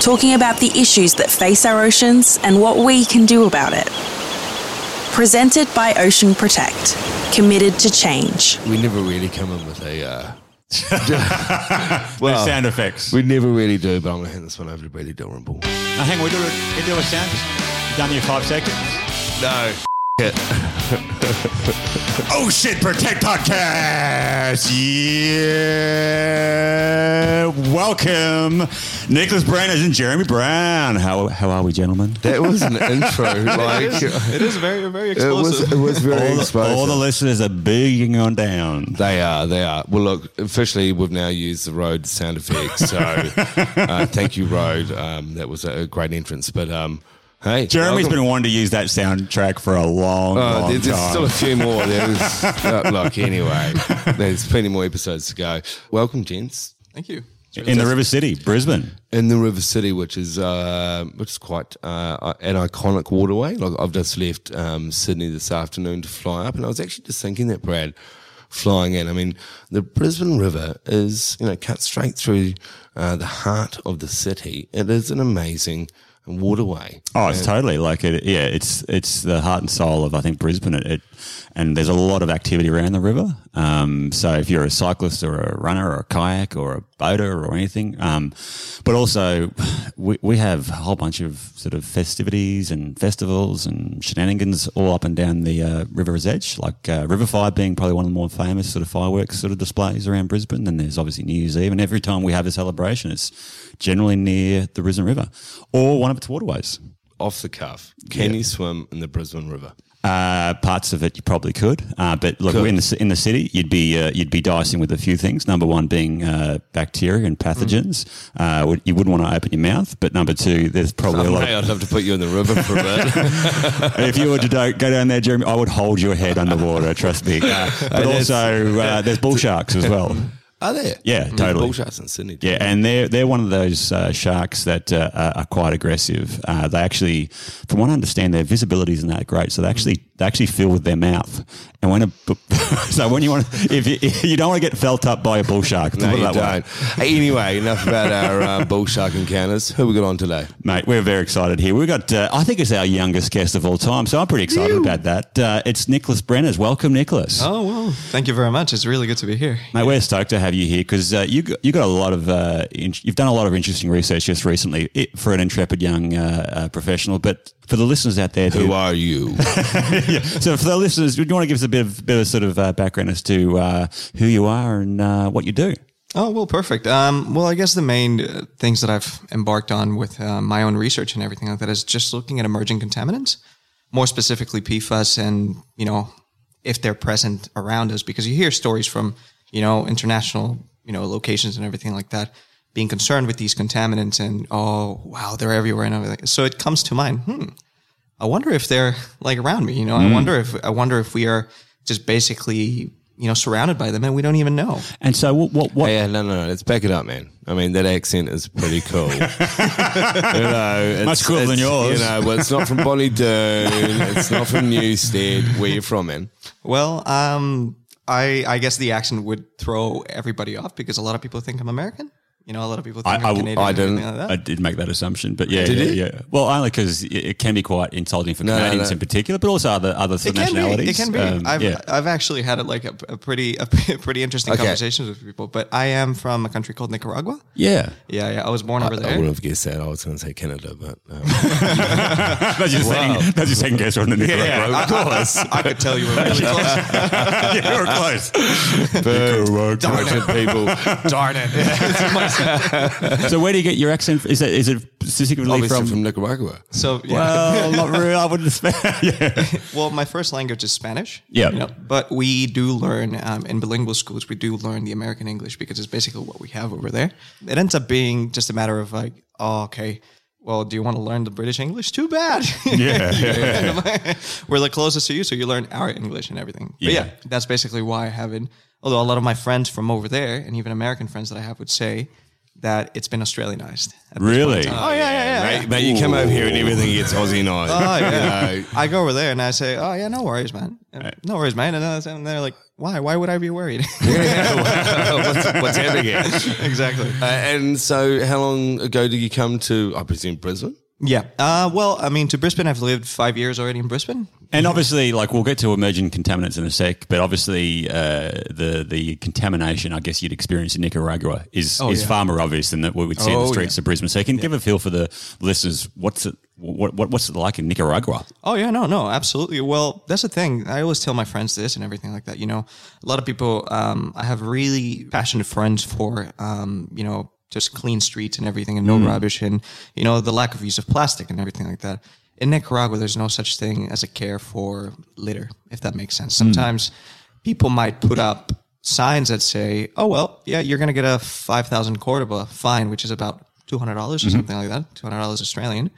talking about the issues that face our oceans and what we can do about it. Presented by Ocean Protect, committed to change. We never really come in with a. Uh, Well, sound effects. we never really do, but I'm going to hand this one over to Bradley Dalrymple. Now, hang on, we do a, we do a sound. Done your five seconds? No. It. Oh shit! Protect podcast. Yeah. Welcome, Nicholas Branners and Jeremy Brown. How how are we, gentlemen? That was an intro. Like, it, is, it is very, very explosive. it was, it was very All the, explosive. all the listeners are bigging on down. They are, they are. Well, look, officially, we've now used the Rode sound effects. So uh, thank you, Rode. Um, that was a great entrance. But um, hey, Jeremy's welcome. been wanting to use that soundtrack for a long, Oh, long there- there's time. still a few more. There's, uh, look, anyway, there's plenty more episodes to go. Welcome, gents. Thank you. in the River City, Brisbane. in the River City, which is uh, which is quite uh, an iconic waterway. Like I've just left um, Sydney this afternoon to fly up, and I was actually just thinking that Brad, flying in. I mean, the Brisbane River is you know cut straight through uh, the heart of the city. It is an amazing waterway. Oh, it's totally like it. Yeah, it's it's the heart and soul of I think Brisbane. It, it and there's a lot of activity around the river. Um, so if you're a cyclist or a runner or a kayak or a boater or anything, um, but also we we have a whole bunch of sort of festivities and festivals and shenanigans all up and down the uh, river's edge. Like uh, River Fire being probably one of the more famous sort of fireworks sort of displays around Brisbane. And there's obviously New Year's Eve, and every time we have a celebration, it's generally near the Brisbane River or one of its waterways. Off the cuff, can you swim in the Brisbane River? Uh, parts of it you probably could, uh, but look, Could. in the in the city, you'd be uh, you'd be dicing with a few things. Number one being uh, bacteria and pathogens. Uh, you wouldn't want to open your mouth. But number two, there's probably a lot. Of, I'd have to put you in the river for a bit. if you were to do, go down there, Jeremy, I would hold your head underwater. Trust me. But also, uh, there's bull sharks as well. Are there? Yeah, There's totally. Bull sharks in Sydney. Yeah, and they're they're one of those uh, sharks that uh, are- are quite aggressive. Uh, they actually, from what I understand, their visibility isn't that great, so they actually they actually fill with their mouth. And when a so when you want to, if you, you don't want to get felt up by a bull shark, to No, you that way. don't. Hey, anyway, enough about our uh, bull shark encounters. Who we got on today? Mate, we're very excited here. We've got, uh, I think it's our youngest guest of all time, so I'm pretty excited about that. Uh, it's Nicholas Brenners. Welcome, Nicholas. Oh well, thank you very much. It's really good to be here. Mate, we're stoked to have you here because uh, you you got a lot of uh, in, you've done a lot of interesting research just recently it, for an intrepid young uh, uh, professional. But for the listeners out there, Who are you? yeah. So for the listeners, do you want to give us a bit of bit of sort of uh, background as to uh, who you are and uh, what you do? Oh well, perfect. Um, well, I guess the main uh, things that I've embarked on with uh, my own research and everything like that is just looking at emerging contaminants, more specifically PFAS, and you know if they're present around us, because you hear stories from you know international you know locations and everything like that being concerned with these contaminants and oh wow they're everywhere and everything. So it comes to mind. Hmm. I wonder if they're like around me. You know, I wonder if I wonder if we are just basically you know surrounded by them and we don't even know. And so what? What? what Hey, no, no, no. Let's back it up, man. I mean, that accent is pretty cool. you know, it's, Much cooler than yours. You know, well, it's not from Bonnie Doon. It's not from Newstead. Where you from, man? Well, um, I I guess the accent would throw everybody off because a lot of people think I'm American. You know, a lot of people think I, I'm Canadian. I and didn't- Like that. I did make that assumption, but yeah, Did yeah, you? yeah. Well, only because it, it can be quite insulting for No, no, Canadians no. in particular, but also other other It of can be. nationalities. It can be. Um, I've yeah. I've actually had like a, a pretty a pretty interesting Okay. conversations with people. But I am from a country called Nicaragua. yeah. Yeah, yeah. I was born over I, there. I wouldn't have guessed that. I was going to say Canada, but um, that's your second. That's your second guess on the Nicaragua. of course. I, could tell you were really close. yeah, you were close. Darn it, people. Darn it. so, where do you get your accent? Is it is it specifically Obviously from? from, Nicaragua. So yeah. well, not really. I wouldn't expect. yeah. Well, my first language is Spanish. Yeah. You know, but we do learn um, in bilingual schools. We do learn the American English because it's basically what we have over there. It ends up being just a matter of like, oh, okay. Well, do you want to learn the British English? Too bad. Yeah. We're the closest to you, so you learn our English and everything. But Yeah. yeah, that's basically why I haven't. Although a lot of my friends from over there, and even American friends that I have, would say that it's been Australianized. at this point in Really? time. Oh yeah, yeah, yeah. Mate, mate, you come over here and everything gets Aussie night. Oh yeah. You know, I go over there and I say, "Oh yeah, no worries, man. No worries, man." And and they're like, "Why? Why would I be worried?" what's, what's happening here? exactly. Uh, and so, how long ago did you come to, I presume, Brisbane? Yeah. Uh, well, I mean, to Brisbane, I've lived five years already in Brisbane. And obviously, like we'll get to emerging contaminants in a sec, but obviously, uh, the the contamination I guess you'd experience in Nicaragua is Oh, is yeah. far more obvious than that what we'd see in the Oh, streets of Brisbane. So you can give a feel for the listeners. What's it? What, what what's it like in Nicaragua? Oh yeah, no, no, absolutely. Well, that's the thing. I always tell my friends this and everything like that. You know, a lot of people. Um, I have really passionate friends for, um, you know, just clean streets and everything, and no mm. rubbish, and you know, the lack of use of plastic and everything like that. In Nicaragua, there's no such thing as a care for litter, if that makes sense. Mm. Sometimes people might put up signs that say, "Oh well, yeah, you're going to get a five thousand Cordoba fine, which is about two hundred dollars or mm-hmm. something like that, two hundred dollars Australian."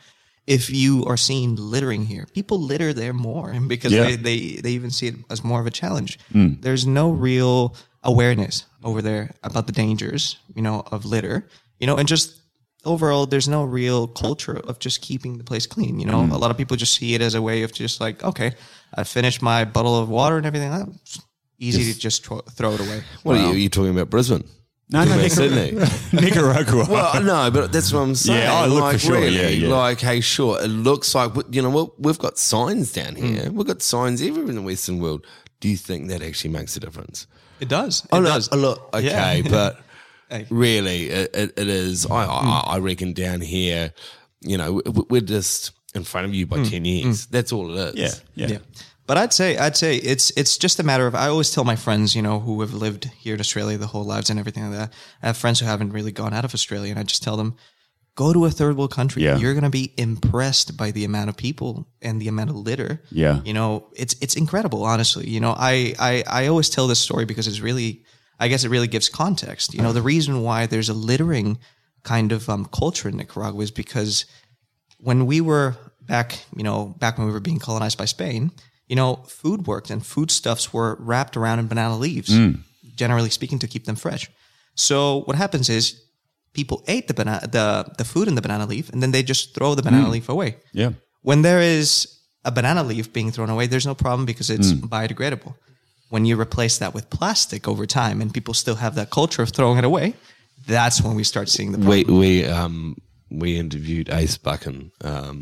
If you are seen littering here, people litter there more because Yeah. they, they they even see it as more of a challenge. Mm. There's no real awareness over there about the dangers, you know, of litter, you know, and just overall, there's no real culture of just keeping the place clean. You know, a lot of people just see it as a way of just like, okay, I finished my bottle of water and everything. like that. It's easy to just thro- throw it away. What are you, are you talking about Brisbane? No, no, Nicar- Sydney. Nicaragua. Well, no, but that's what I'm saying. Yeah, oh, look, like, for sure. Really, Yeah, yeah. Like, hey, sure, it looks like, you know, what we've got signs down Mm. here. We've got signs everywhere in the Western world. Do you think that actually makes a difference? It does. It Oh, does. uh, look, okay, Yeah. but Hey. really, it, it, it is. I, I, I reckon down here, you know, we- we're just in front of you by 10 years. That's all it is. yeah, yeah, yeah. But I'd say I'd say it's it's just a matter of I always tell my friends, you know, who have lived here in Australia the whole lives and everything like that. I have friends who haven't really gone out of Australia, and I just tell them, go to a third world country. Yeah. You're gonna be impressed by the amount of people and the amount of litter. Yeah. You know, it's it's incredible, honestly. You know, I I, I always tell this story because it's really I guess it really gives context. You know, the reason why there's a littering kind of um, culture in Nicaragua is because when we were back, you know, back when we were being colonized by Spain, you know, food worked and foodstuffs were wrapped around in banana leaves, generally speaking, to keep them fresh. So what happens is people ate the banana, the the food in the banana leaf, and then they just throw the banana leaf away. yeah. When there is a banana leaf being thrown away, there's no problem because it's biodegradable. When you replace that with plastic over time, and people still have that culture of throwing it away, that's when we start seeing the problem. We we um we interviewed Ace Buchan um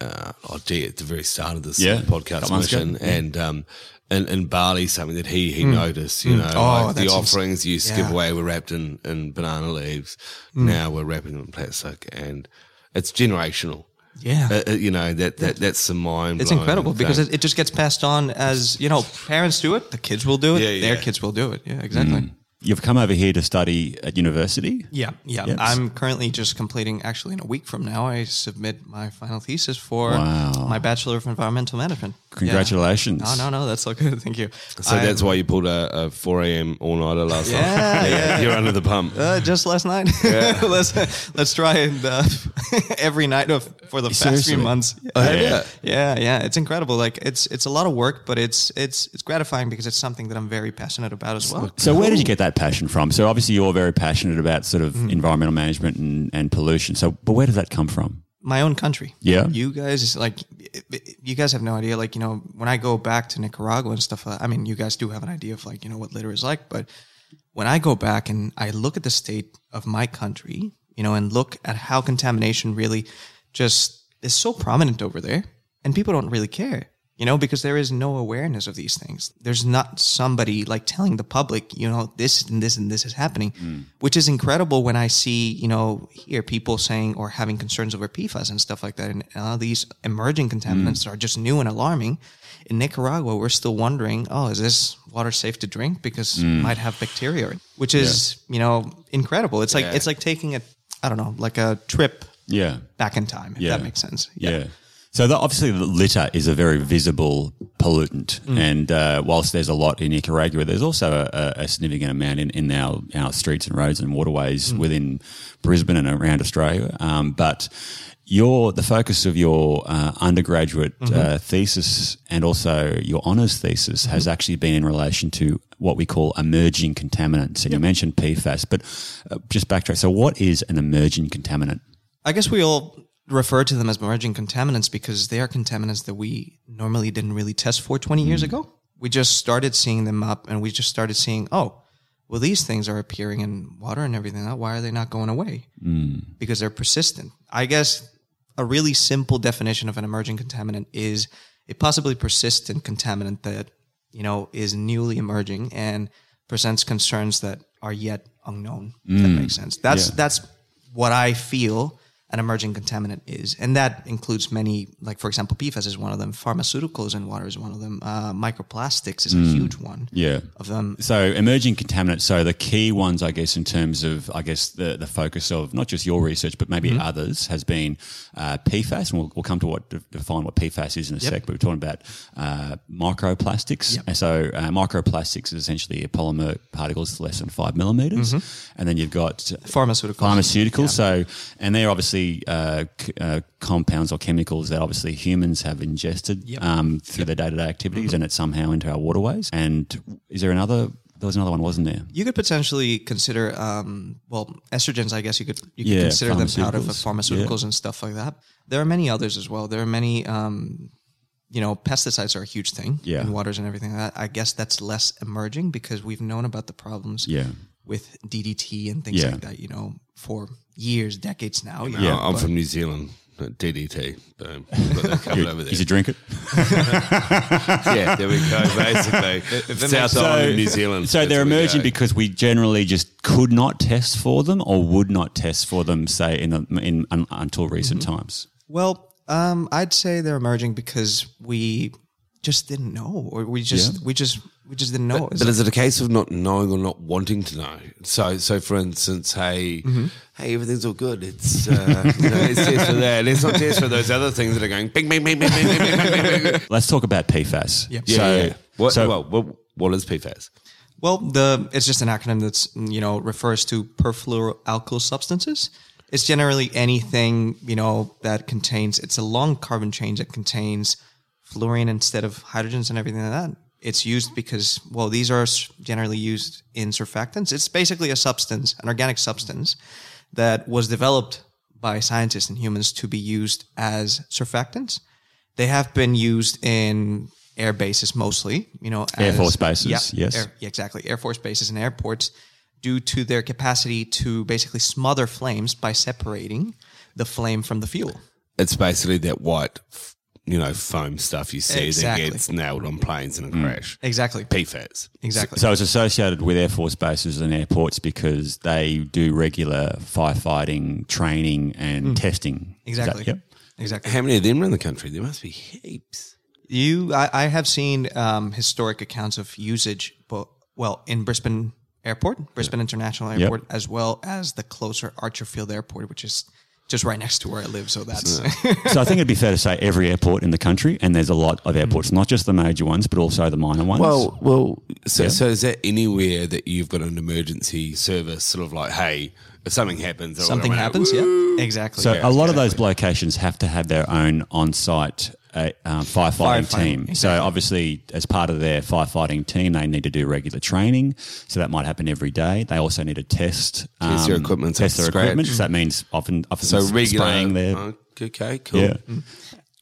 uh oh dear at the very start of this Yeah, podcast couple months ago. mission and um in, in Bali something that he he noticed you know Oh, like the offerings you used to give away were wrapped in in banana leaves. Now we're wrapping them in plastic and it's generational. Yeah. Uh, uh, you know that that that's the mind It's incredible because it, it just gets passed on as you know, parents do it, the kids will do it, Yeah, their kids will do it. Yeah, exactly. You've come over here to study at university. Yeah, yeah. Yes. I'm currently just completing. Actually, in a week from now, I submit my final thesis for Wow. my bachelor of environmental management. Yeah. Congratulations. No, no, no. That's so good. Thank you. so I- that's why you pulled a, a 4 a.m. all nighter last Yeah, night yeah. you're under the pump Uh, just last night. Yeah. let's let's try and uh, every night of for the past Seriously? few months. Oh, yeah. yeah, yeah. It's incredible. Like it's it's a lot of work, but it's it's it's gratifying because it's something that I'm very passionate about as well. So where did you get that passion from? So obviously you're very passionate about sort of Mm-hmm. environmental management and, and pollution. So, but where does that come from? my own country. Yeah. You guys like you guys have no idea like, you know, when I go back to Nicaragua and stuff I mean, you guys do have an idea of like, you know, what litter is like, but when I go back and I look at the state of my country, you know, and look at how contamination really just is so prominent over there, and people don't really care, you know, because there is no awareness of these things. There's not somebody like telling the public, you know, this and this and this is happening, hmm. which is incredible when I see, you know, hear people saying or having concerns over PFAS and stuff like that. And uh, these emerging contaminants hmm. are just new and alarming. In Nicaragua, we're still wondering, oh, is this water safe to drink because it hmm. might have bacteria, which is, you know, incredible. It's like it's like taking a, I don't know, like a trip Yeah. back in time. If Yeah. that makes sense. Yeah. So the, obviously, the litter is a very visible pollutant, Mm. and uh, whilst there's a lot in Nicaragua, there's also a, a significant amount in, in our, our streets and roads and waterways Mm. within Brisbane and around Australia. Um, but your the focus of your uh, undergraduate Mm-hmm. uh, thesis and also your honours thesis has Mm-hmm. actually been in relation to what we call emerging contaminants. And you mentioned PFAS, but uh, just backtrack. So, what is an emerging contaminant? I guess we all refer to them as emerging contaminants because they are contaminants that we normally didn't really test for 20 years hmm. ago. We just started seeing them up and we just started seeing, oh, well, these things are appearing in water and everything. Why are they not going away? Hmm. Because they're persistent. I guess a really simple definition of an emerging contaminant is a possibly persistent contaminant that, you know, is newly emerging and presents concerns that are yet unknown. If that hmm. makes sense. That's, that's what I feel an emerging contaminant is. And that includes many, like, for example, PFAS is one of them. Pharmaceuticals in water is one of them. Uh, microplastics is a huge one Yeah. of them. So emerging contaminants. So the key ones, I guess, in terms of, I guess, the, the focus of not just your research, but maybe Mm-hmm. others, has been uh, PFAS, and we'll, we'll come to what define what PFAS is in a sec. But we're talking about uh, microplastics. Yep. And so uh, microplastics is essentially a polymer particles less than five millimeters, and then you've got Pharmaceuticals. pharmaceuticals. So, and they're obviously uh, c- uh, compounds or chemicals that obviously humans have ingested Yep. um, through their day to day activities, Mm-hmm. and it's somehow into our waterways. And is there another? There was another one, wasn't there? You could potentially consider, um, well, estrogens. I guess you could you could Yeah, consider them out of pharmaceuticals. pharmaceuticals and stuff like that. There are many others as well. There are many, um, you know, pesticides are a huge thing Yeah. in waters and everything. like that I guess that's less emerging because we've known about the problems Yeah. with DDT and things Yeah. like that. You know, for years, decades now. you Yeah, know, I'm but- from New Zealand. DDT. Boom. Got that covered over there. Is you drink yeah, there we go. Basically, South Island of New Zealand. So they're emerging because we generally just could not test for them or would not test for them, say, in, a, in un, until recent Mm-hmm. times. Well, um, I'd say they're emerging because we just didn't know, or we just Yeah. we just which is the know. But, but is it a case of not knowing or not wanting to know? So, so for instance, hey, mm-hmm. hey, everything's all good. It's uh, you know, it's tears for that. It's not tears for those other things that are going bing, bing, bing, bing, bing, bing, bing, bing. Let's talk about PFAS. Yep. Yeah. So, yeah. What, so, well, what, what is PFAS? Well, the it's just an acronym that's you know refers to perfluoroalkyl substances. It's generally anything you know that contains. It's a long carbon chain that contains fluorine instead of hydrogens and everything like that. It's used because well, these are generally used in surfactants. It's basically a substance, an organic substance that was developed by scientists and humans to be used as surfactants. They have been used in air bases mostly, you know, Air Force bases, Yeah, yes. air- yeah, exactly. Air Force bases and airports due to their capacity to basically smother flames by separating the flame from the fuel. It's basically that white, f- you know, foam stuff you see Exactly. that gets nailed on planes in a Mm. crash. Exactly. PFAS. Exactly. So it's associated with Air Force bases and airports because they do regular firefighting training and testing. Is that- exactly. yep. Exactly. How many of them are in the country? There must be heaps. You, I, I have seen um, historic accounts of usage, but well, in Brisbane Airport, Brisbane International Airport, as well as the closer Archerfield Airport, which is just right next to where I live. So that's So I think it'd be fair to say every airport in the country, and there's a lot of airports, not just the major ones, but also the minor ones. Well, well. So, so is that anywhere that you've got an emergency service, sort of like, hey, if something happens, or something whatever, happens. woo, Yeah, exactly. so Yeah. a lot of those locations have to have their own on-site uh, um, firefighting, Firefighting, team. So obviously, as part of their firefighting team, they need to do regular training. So that might happen every day. They also need to test um, Test their equipment, test their scratch. equipment. So that means often, often So regular. spraying their okay, cool. Yeah.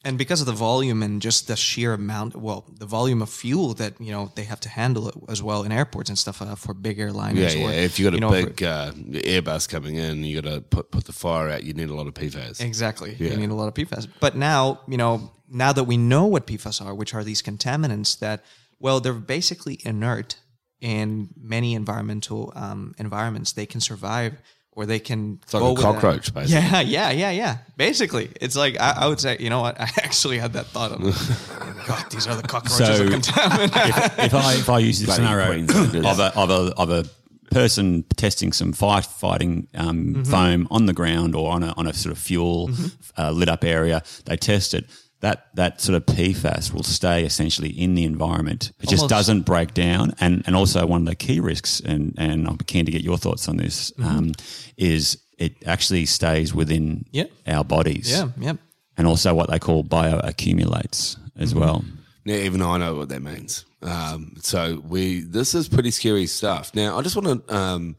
And because of the volume and just the sheer amount, well, the volume of fuel that you know they have to handle it as well in airports and stuff uh, for big airliners. Yeah, yeah. or, If you got a you know, for- big uh, Airbus coming in, you got to put put the fire out. You need a lot of PFAS. Exactly. Yeah. You need a lot of PFAS. But now, you know, now that we know what PFAS are, which are these contaminants that, well, they're basically inert in many environmental um, environments. They can survive or they can It's like go a with cockroach, basically. Yeah, yeah, yeah, yeah. Basically, it's like I, I would say, you know what? I actually had that thought of, God, these are the cockroaches So- of contaminant. if I if I use the scenario of a of a of a person testing some firefighting um, foam on the ground or on a on a sort of fuel uh, lit up area, they test it. That that sort of PFAS will stay essentially in the environment. It just Almost- doesn't break down. And and also one of the key risks, and and I'm keen to get your thoughts on this, um, is it actually stays within Yeah. our bodies. yeah, yeah. And also what they call bioaccumulates as well. Now, even I know what that means. Um, so we this is pretty scary stuff. Now, I just want to um,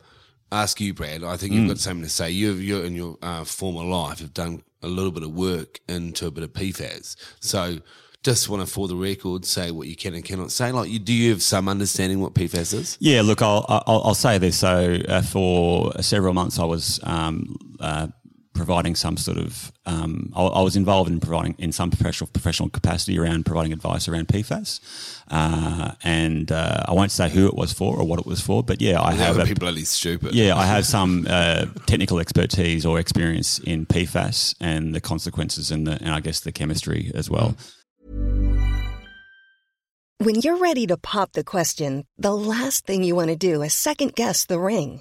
ask you, Brad. I think you've got something to say. You, you in your uh, former life have done a little bit of work into a bit of PFAS. So, just want to, for the record, say what you can and cannot say. Like, you, do you have some understanding what PFAS is? Yeah, look, I'll I'll, I'll say this. So uh, for several months, I was um, uh, providing some sort of. Um, I, I was involved in providing in some professional professional capacity around providing advice around PFAS, uh, and uh, I won't say who it was for or what it was for, but yeah, I That have would a, be bloody stupid. yeah, I have some uh, technical expertise or experience in PFAS and the consequences and the and I guess the chemistry as well. When you're ready to pop the question, the last thing you want to do is second guess the ring.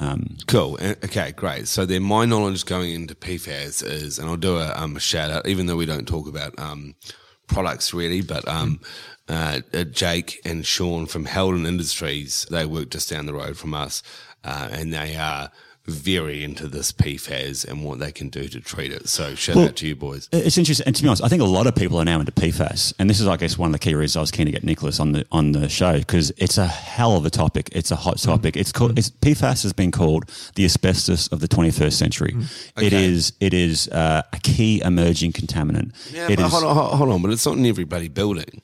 Um, Cool. Uh, Okay, great. So then my knowledge going into PFAS is, and I'll do a, um, a shout out, even though we don't talk about um, products really, but um, uh, uh, Jake and Sean from Helden Industries, they work just down the road from us, uh, and they are very into this PFAS and what they can do to treat it. So shout Well, out to you boys. It's interesting, and to be honest, I think a lot of people are now into PFAS, and this is, I guess, one of the key reasons I was keen to get Nicholas on the on the show because it's a hell of a topic. It's a hot topic. It's called it's, PFAS has been called the asbestos of the 21st century. It Okay. is it is uh, a key emerging contaminant. Yeah, It but is- hold on, hold on, but it's not in everybody building.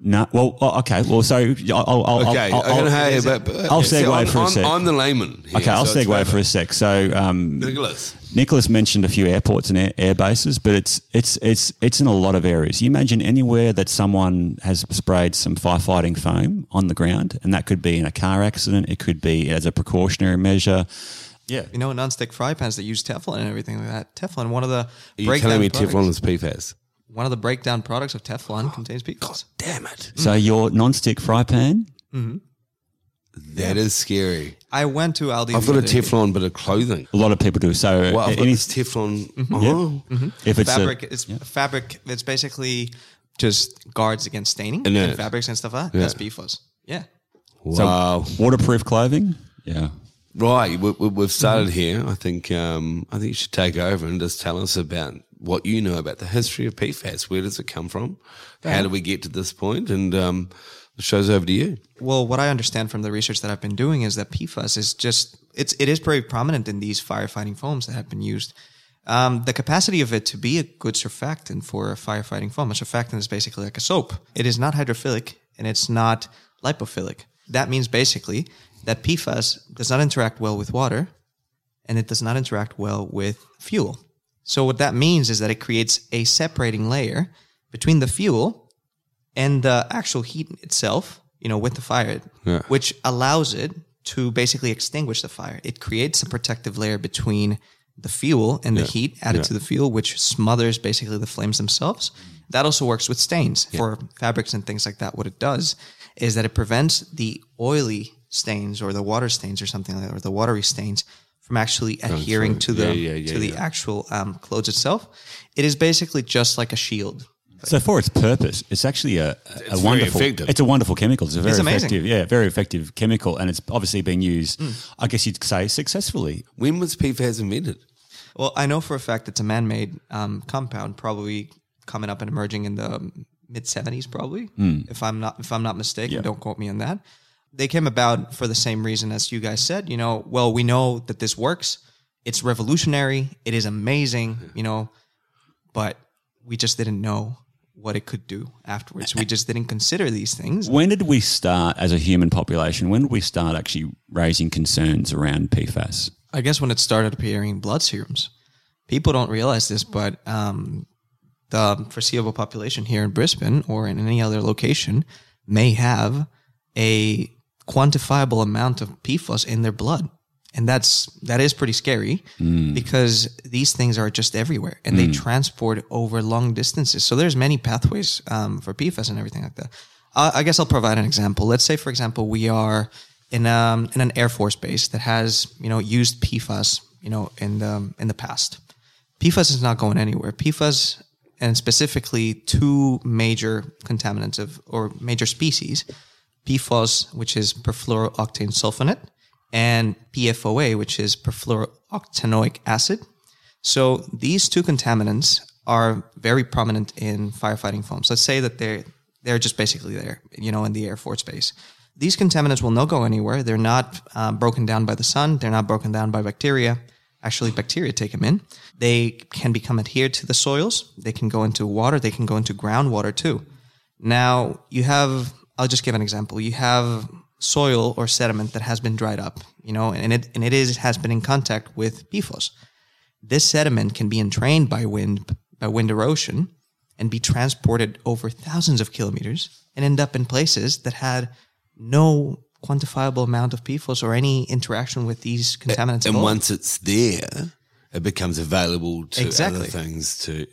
No, well, oh, okay. Well, so I'll, I'll, I'll, Okay, I'll, okay, I'll, hey, but, but- I'll see, segue I'm, for a I'm, sec. I'm the layman. Here, Okay, I'll so segue for a sec. So, um, Nicholas. Nicholas mentioned a few airports and air, air bases, but it's it's it's it's in a lot of areas. You imagine anywhere that someone has sprayed some firefighting foam on the ground, and that could be in a car accident. It could be as a precautionary measure. Yeah, You know, non-stick fry pans that use Teflon and everything like that. Teflon, one of the Are you breakdown telling me products, Teflon is PFAS? One of the breakdown products of Teflon oh, contains PFAS. Damn it. So mm. your non-stick fry pan. Mm-hmm. That is scary. I went to Aldi. I've got a. Teflon bit of clothing. A lot of people do. So Well, I've got any, this Teflon. Mm-hmm. Oh, mm-hmm. if it's fabric. a, it's fabric. It's basically just guards against staining And and, fabrics and stuff like that. Yeah. That's PFAS. Yeah. wow. waterproof clothing. Yeah. Right, we, we, we've started here. I think um, I think you should take over and just tell us about what you know about the history of PFAS. Where does it come from? How do we get to this point? And um, the show's over to you. Well, what I understand from the research that I've been doing is that PFAS is just it's it is very prominent in these firefighting foams that have been used. Um, the capacity of it to be a good surfactant for a firefighting foam. A surfactant is basically like a soap. It is not hydrophilic and it's not lipophilic. That means basically that PFAS does not interact well with water and it does not interact well with fuel. So what that means is that it creates a separating layer between the fuel and the actual heat itself, you know, with the fire, Yeah. which allows it to basically extinguish the fire. It creates a protective layer between the fuel and the heat added to the fuel, which smothers basically the flames themselves. That also works with stains for fabrics and things like that. What it does is that it prevents the oily stains or the water stains or something like that, or the watery stains from actually adhering to the Yeah, yeah, yeah, to the actual um, clothes itself. It is basically just like a shield. So for its purpose, it's actually a, a very wonderful. effective. It's a wonderful chemical. It's a very It's effective, yeah, very effective chemical, and it's obviously being used. Hmm. I guess you'd say successfully. When was PFAS invented? Well, I know for a fact it's a man-made um, compound, probably coming up and emerging in the mid '70s, probably. If I'm not if I'm not mistaken, Yeah. don't quote me on that. They came about for the same reason as you guys said. You know, well, we know that this works. It's revolutionary. It is amazing. You know, but we just didn't know what it could do afterwards. We just didn't consider these things. When did we start as a human population? When did we start actually raising concerns around PFAS? I guess when it started appearing in blood serums, people don't realize this, but um, the foreseeable population here in Brisbane or in any other location may have a quantifiable amount of PFAS in their blood. And that's that is pretty scary because these things are just everywhere and they transport over long distances. So there's many pathways um, for PFAS and everything like that. Uh, I guess I'll provide an example. Let's say, for example, we are in um, in an air force base that has you know used PFAS you know in the in the past. PFAS is not going anywhere. PFAS and specifically two major contaminants of or major species, PFOS, which is perfluorooctane sulfonate, and PFOA, which is perfluorooctanoic acid. So these two contaminants are very prominent in firefighting foams. Let's say that they're they're just basically there, you know, in the air force base. These contaminants will not go anywhere. They're not uh, broken down by the sun. They're not broken down by bacteria. Actually, bacteria take them in. They can become adhered to the soils. They can go into water. They can go into groundwater too. Now you have. I'll just give an example. You have soil or sediment that has been dried up, you know, and it and it is has been in contact with PFOS. This sediment can be entrained by wind by wind erosion and be transported over thousands of kilometers and end up in places that had no quantifiable amount of PFOS or any interaction with these contaminants. at And once it's there, it becomes available to Exactly. other things to.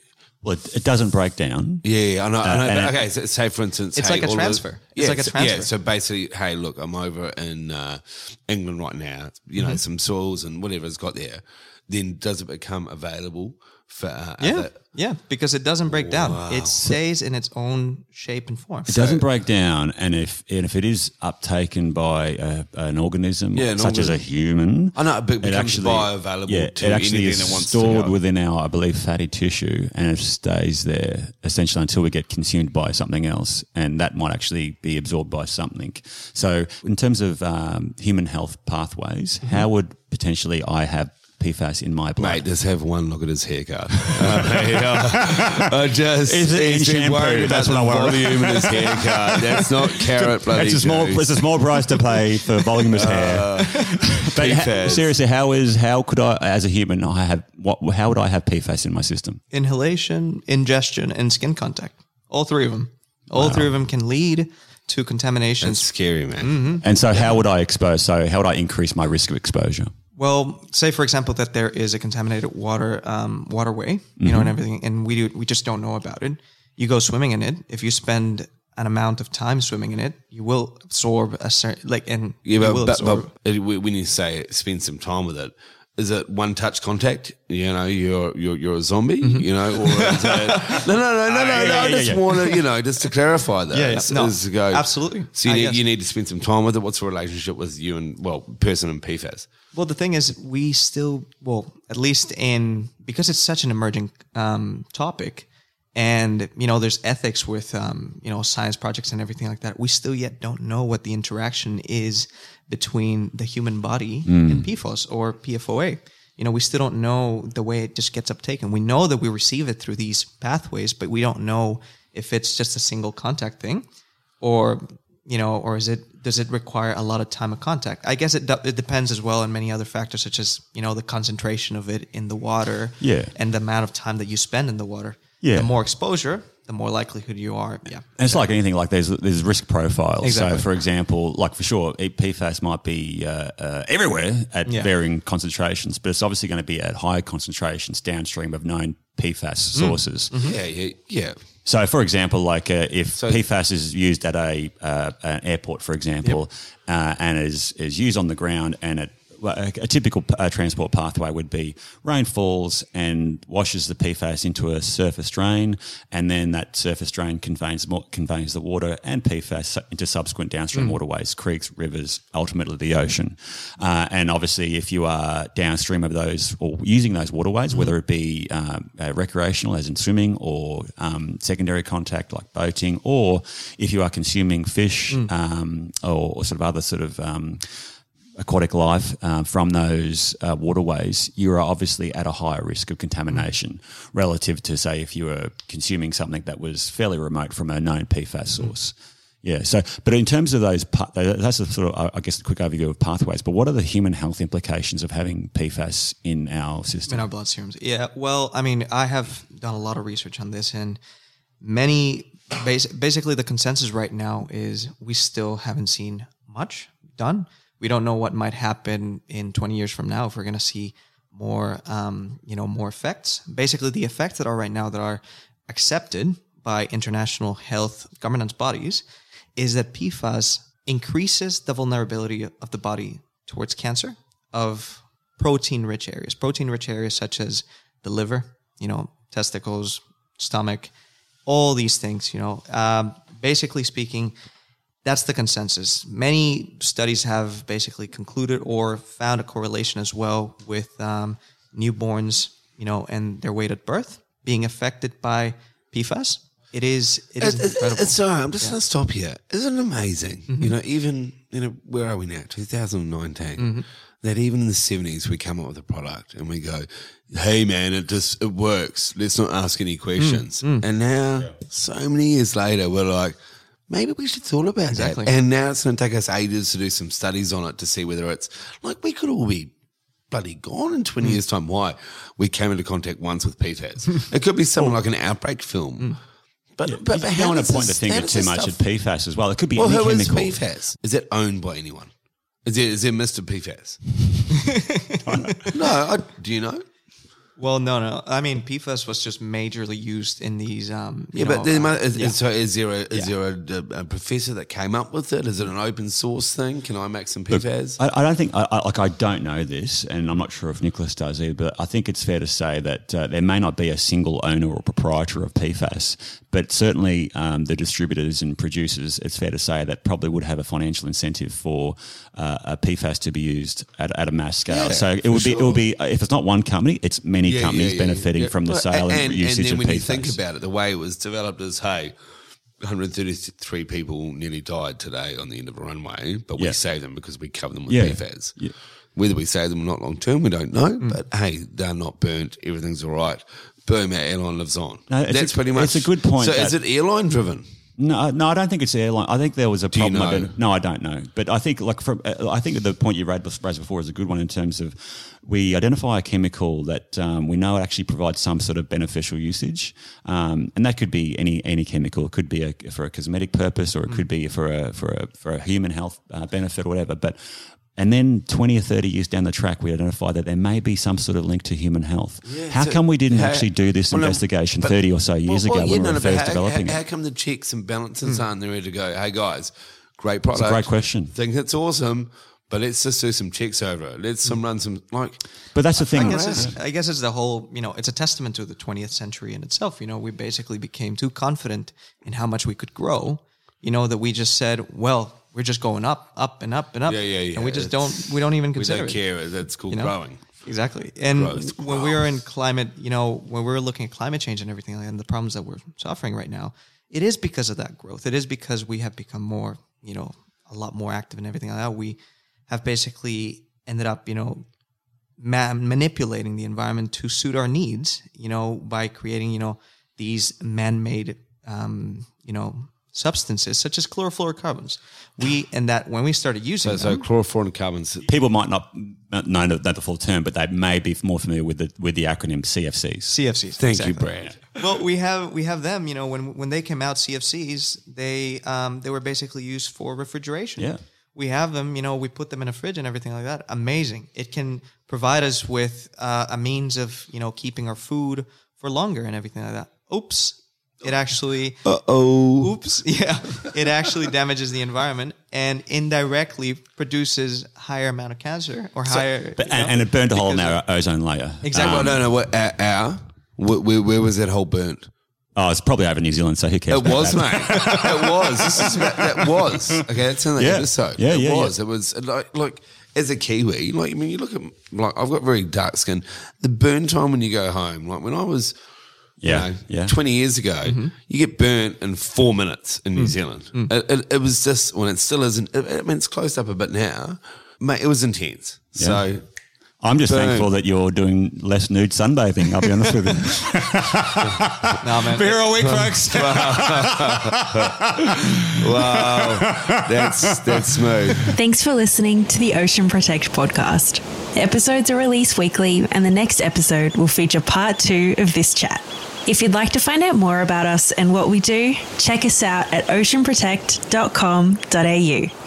Well, it, it doesn't break down. Yeah, yeah, I know. I know Uh, but okay, so say for instance, It's hey, like a all the- transfer. It's yeah, like a so- transfer. Yeah, so basically, hey, look, I'm over in uh, England right now. You Mm-hmm. know, some soils and whatever it's got there. Then does it become available for uh, yeah, other? yeah, because it doesn't break down. It stays in its own shape and form. It doesn't break down, and if and if it is uptaken by a, an organism Yeah, an such as a human, I know, but it becomes bioavailable Yeah, to it actually anything is that wants stored within our, I believe, fatty tissue, and it stays there essentially until we get consumed by something else, and that might actually be absorbed by something. So, in terms of um, human health pathways, Mm-hmm. how would potentially I have PFAS in my blood? Mate, just have one look at his haircut. Uh, I just Is it he's in shampoo? worried about That's the what I worry. volume in his haircut. That's not carrot bloody It's a small, juice. it's a small price to pay for voluminous hair. but ha- seriously, how is how could I, as a human, I have what? How would I have PFAS in my system? Inhalation, ingestion, and skin contact. All three of them. All three of them can lead to contamination. It's scary, man. Mm-hmm. And so, how would I expose? So, how would I increase my risk of exposure? Well, say for example that there is a contaminated water um, waterway, you Mm-hmm. know, and everything, and we do, we just don't know about it. You go swimming in it. If you spend an amount of time swimming in it, you will absorb a certain like, and Yeah, you but, will but, absorb. but it- when you say spend some time with it, is it one touch contact? You know, you're you're you're a zombie. You know, or is it, no, no, no, no, no, no. yeah, I just yeah. want to, you know, just to clarify that. Yeah, yeah. No, is go, absolutely. So you I need, guess. you need to spend some time with it. What's the relationship with you and well, person and PFAS? Well, the thing is, we still, well, at least in because it's such an emerging um, topic, and you know, there's ethics with um, you know science projects and everything like that. We still yet don't know what the interaction is between the human body and PFOS or PFOA. You know, we still don't know the way it just gets uptaken. We know that we receive it through these pathways, but we don't know if it's just a single contact thing, or you know, or is it does it require a lot of time of contact? I guess it it depends as well on many other factors, such as you know the concentration of it in the water, Yeah. and the amount of time that you spend in the water. Yeah. the more exposure, the more likelihood you are. Yeah. And it's like anything, like there's there's risk profiles. Exactly. So, for example, like for sure, PFAS might be uh, uh, everywhere at Yeah. varying concentrations, but it's obviously going to be at higher concentrations downstream of known PFAS sources. Yeah, yeah, yeah. So, for example, like uh, if So- PFAS is used at a uh, an airport, for example, uh, and is is used on the ground, and it well, a, a typical uh, transport pathway would be rain falls and washes the PFAS into a surface drain, and then that surface drain conveys more, conveys the water and PFAS into subsequent downstream waterways, creeks, rivers, ultimately the ocean. Uh, and obviously, if you are downstream of those or using those waterways, whether it be um, uh, recreational, as in swimming, or um, secondary contact like boating, or if you are consuming fish um, or, or sort of other sort of um, aquatic life uh, from those uh, waterways, you are obviously at a higher risk of contamination relative to, say, if you were consuming something that was fairly remote from a known PFAS source. Yeah. So, but in terms of those, that's a sort of, I guess, a quick overview of pathways. But what are the human health implications of having PFAS in our system? in our blood serums. Yeah, well, I mean, I have done a lot of research on this, and many basically the consensus right now is we still haven't seen much done. We don't know what might happen in 20 years from now if we're going to see more, um, you know, more effects. Basically, the effects that are right now that are accepted by international health governance bodies is that PFAS increases the vulnerability of the body towards cancer of protein rich areas. Protein rich areas such as the liver, you know, testicles, stomach, all these things, you know. Um, basically speaking, that's the consensus. Many studies have basically concluded or found a correlation as well with um, newborns, you know, and their weight at birth being affected by PFAS. It is, it is It's, incredible. Mm-hmm. sorry, I'm just going to stop here. Isn't it amazing? You know, even you know, where are we now? 2019. Mm-hmm. That even in the 70s, we come up with a product and we go, "Hey, man, it just it works. Let's not ask any questions." Mm, And now, so many years later, we're like. Maybe we should thought about Exactly. that. And now it's going to take us ages to do some studies on it to see whether it's like we could all be bloody gone in 20 Mm. years' time. Why? We came into contact once with PFAS. it could be something like an outbreak film. But, but, you how don't want to point this- the finger too much stuff- at PFAS as well. It could be Well, any who is chemical. PFAS? Is it owned by anyone? Is it, is it Mr. PFAS? no, I, do you know? Well, no, no. I mean, PFAS was just majorly used in these. Um, you Yeah, but know, there uh, is, yeah. so is there, a, is Yeah. there a, a, professor that came up with it? Is it an open source thing? Can I make some PFAS? I, I don't think, I, I, like, I don't know this, and I'm not sure if Nicholas does either, but I think it's fair to say that uh, there may not be a single owner or proprietor of PFAS, but certainly um, the distributors and producers, it's fair to say that probably would have a financial incentive for uh, a PFAS to be used at, at a mass scale. Yeah, so it for would be, it would be, if it's not one company, it's many Yeah, companies yeah, yeah, benefiting from the sale and, and, usage and then of when PFAS. you think about it, the way it was developed is, hey, 133 people nearly died today on the end of a runway, but we saved them because we cover them with. PFAS. Whether we save them or not long term, we don't know. Mm. But hey, they're not burnt. Everything's all right. Boom, our airline lives on. No, That's a- pretty much. it's a good point So that- is it airline driven? No, no, I don't think it's airline. I think there was a you problem. know? about- no, I don't know. But I think, like, from uh, I think the point you raised raised before is a good one in terms of we identify a chemical that um, we know actually provides some sort of beneficial usage, um, and that could be any any chemical. It could be a, for a cosmetic purpose, or it could be for a for a for a human health uh, benefit or whatever. But and then 20 or 30 years down the track, we identify that there may be some sort of link to human health. how so come we didn't how- actually do this well, investigation but- 30 or so years well, ago well, yeah, when we were first how, developing how, it? How come the checks and balances hmm. aren't there to go, hey guys, great product. a great question. Think it's awesome, but let's just do some checks over it. Let's some hmm. run some like But that's the thing. I guess, it's, I guess it's the whole, you know, it's a testament to the 20th century in itself. You know, we basically became too confident in how much we could grow, you know, that we just said, well, we're just going up, up and up and up. Yeah, yeah, yeah. And we just don't, we don't even consider. we don't care. That's called you know? growing. Exactly. And Growth. when we are in climate, you know, when we're looking at climate change and everything and the problems that we're suffering right now, it is because of that growth. It is because we have become more, you know, a lot more active and everything like that. We have basically ended up, you know, ma- manipulating the environment to suit our needs, you know, by creating, you know, these man-made, um, you know, substances such as chlorofluorocarbons. We and that when we started using So, so chlorofluorocarbons. people might not know the, the full term, but they may be more familiar with the with the acronym CFCs. CFCs. Thank you, exactly. Brad. well, we have we have them. You know, when when they came out, CFCs, they um, they were basically used for refrigeration. Yeah. we have them. You know, we put them in a fridge and everything like that. Amazing. It can provide us with uh, a means of you know keeping our food for longer and everything like that. Oops. It actually, Uh oh. oops, yeah, it actually damages the environment and indirectly produces higher amount of cancer or higher. But, you know, and, and it burned a hole in our ozone layer. Exactly. Oh, no, no. What? Our? our where, where, where was that hole burnt? Oh, it's probably over New Zealand, so who cares? It about was, that? mate. it was. This is about, that was. Okay, that's in the Yeah. episode. Yeah, it yeah, was. It was like like as a Kiwi, like I mean, you look at like I've got very dark skin. The burn time when you go home, like when I was. You Yeah, know, yeah. 20 years ago, mm-hmm. you get burnt in four minutes in New mm. Zealand. Mm. It, it, it was just, when it still isn't, I mean, it's closed up a bit now, mate, it was intense. So, I'm just Boom. thankful that you're doing less nude sunbathing. I'll be honest with you. No, man. Beer all week, folks. wow, that's, that's smooth. Thanks for listening to the Ocean Protect podcast. Episodes are released weekly, and the next episode will feature part two of this chat. If you'd like to find out more about us and what we do, check us out at oceanprotect.com.au.